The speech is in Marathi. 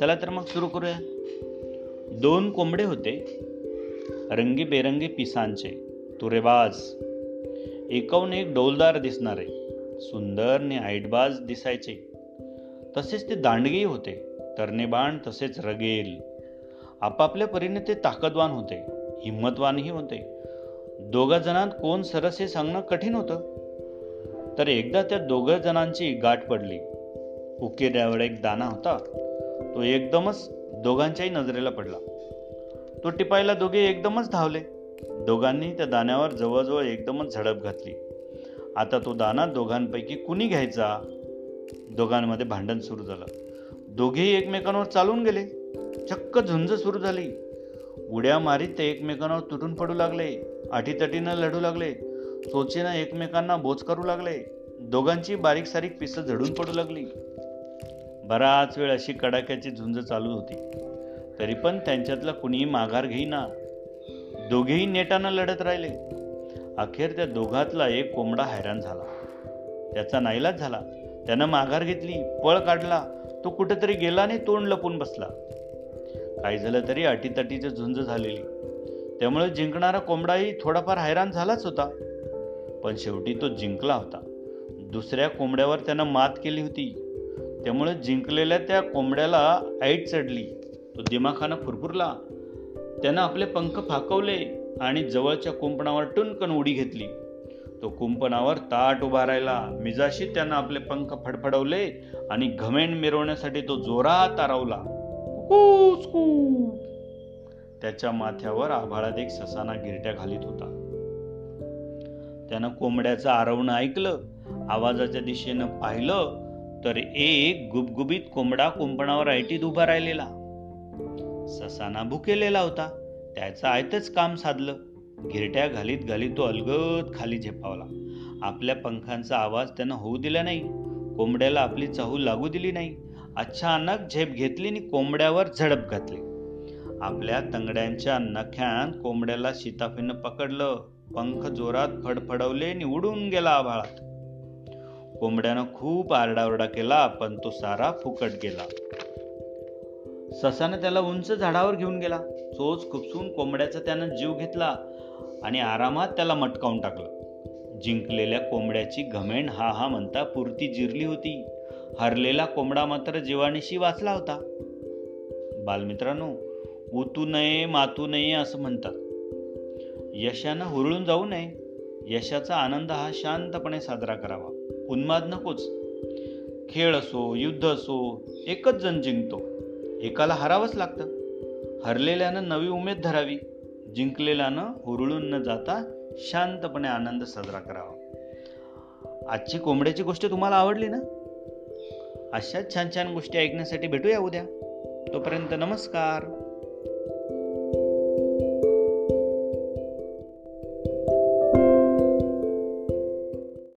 चला तर मग सुरू करूया. दोन कोंबडे होते रंगीबेरंगी पिसांचे तुरेबाज. एकाहून एक डौलदार दिसणारे सुंदर ने आईटबाज दिसायचे. तसेच ते दांडगेही होते तरणेबाण तसेच रगेल. आपापल्या परीने ते ताकदवान होते हिंमतवानही होते. दोघा जणांत कोण सरस हे सांगणं कठीण होतं? तर एकदा त्या दोघं जणांची गाठ पडली. उकेऱ्यावर एक दाना होता. तो एकदमच दोघांच्याही नजरेला पडला. तो टिपायला दोघे एकदमच धावले. दोघांनी त्या दाण्यावर जवळजवळ एकदमच झडप घातली. आता तो दाना दोघांपैकी कुणी घ्यायचा? दोघांमध्ये भांडण सुरू झालं. दोघेही एकमेकांवर चालून गेले. चक्क झुंज सुरू झाली. उड्या मारीत ते एकमेकांवर तुटून पडू लागले. आठीतटीनं लढू लागले. चोचीनं एकमेकांना बोच करू लागले. दोघांची बारीक सारीक पिसं झडून पडू लागली. बराच वेळ अशी कडाक्याची झुंज चालू होती. तरी पण त्यांच्यातलं कुणीही माघार घेईना. दोघेही नेटानं लढत राहिले. अखेर त्या दोघातला एक कोंबडा हैराण झाला. त्याचा नाईलाज झाला. त्यानं माघार घेतली पळ काढला. तो कुठेतरी गेला आणि तोंड लपून बसला. काही झालं तरी अटीतटीची झुंज झालेली. त्यामुळे जिंकणारा कोंबडाही थोडाफार हैराण झालाच होता. पण शेवटी तो जिंकला होता. दुसऱ्या कोंबड्यावर त्यानं मात केली होती. त्यामुळे जिंकलेल्या त्या कोंबड्याला ऐट चढली. तो दिमाखानं फुरफुरला. त्यानं आपले पंख फाकवले आणि जवळच्या कुंपणावर टुनकन उडी घेतली. तो कुंपणावर ताट उभा राहिला. मिजाशी त्यानं आपले पंख फडफडवले आणि घमेंड मिरवण्यासाठी तो जोरात तारवला त्याच्या माथ्यावर आभाळात एक ससाना गिरट्या घालीत होता. त्यानं कोंबड्याचं आरवणं ऐकलं. आवाजाच्या दिशेनं पाहिलं. तर एक गुबगुबीत कोंबडा कुंपणावर ऐटीत उभा राहिलेला. ससाना भुकेलेला होता. त्याचं आयतच काम साधलं. गिरट्या घालीत घालीत तो अलगद खाली झेपावला. आपल्या पंखांचा आवाज त्यानं होऊ दिला नाही. कोंबड्याला आपली चाहू लागू दिली नाही. अचानक झेप घेतली आणि कोंबड्यावर झडप घातली. आपल्या तंगड्यांच्या नख्यान कोंबड्याला शिताफीनं पकडलं. पंख जोरात फडफडवले आणि उडून गेला आभाळात. कोंबड्यानं खूप आरडाओरडा केला पण तो सारा फुकट गेला. ससानं त्याला उंच झाडावर घेऊन गेला. चोच खुपसून कोंबड्याचा त्यानं जीव घेतला आणि आरामात त्याला मटकावून टाकलं. जिंकलेल्या कोंबड्याची घमेण हा हा म्हणता पुरती जिरली होती. हरलेला कोंबडा मात्र जीवाणीशी वाचला होता. बालमित्रांनो उतू नये मातू नये असं म्हणतात. यशानं हुरळून जाऊ नये. यशाचा आनंद हा शांतपणे साजरा करावा. उन्माद नकोच. खेळ असो युद्ध असो एकच जण जिंकतो. एकाला हरावंच लागतं. हरलेल्यानं नवी उमेद धरावी जिंकलेल्यानं हुरळून न जाता शांतपणे आनंद साजरा करावा. आजची कोंबड्याची गोष्ट तुम्हाला आवडली ना? अशाच छान छान गोष्टी ऐकण्यासाठी भेटूया उद्या. तोपर्यंत नमस्कार.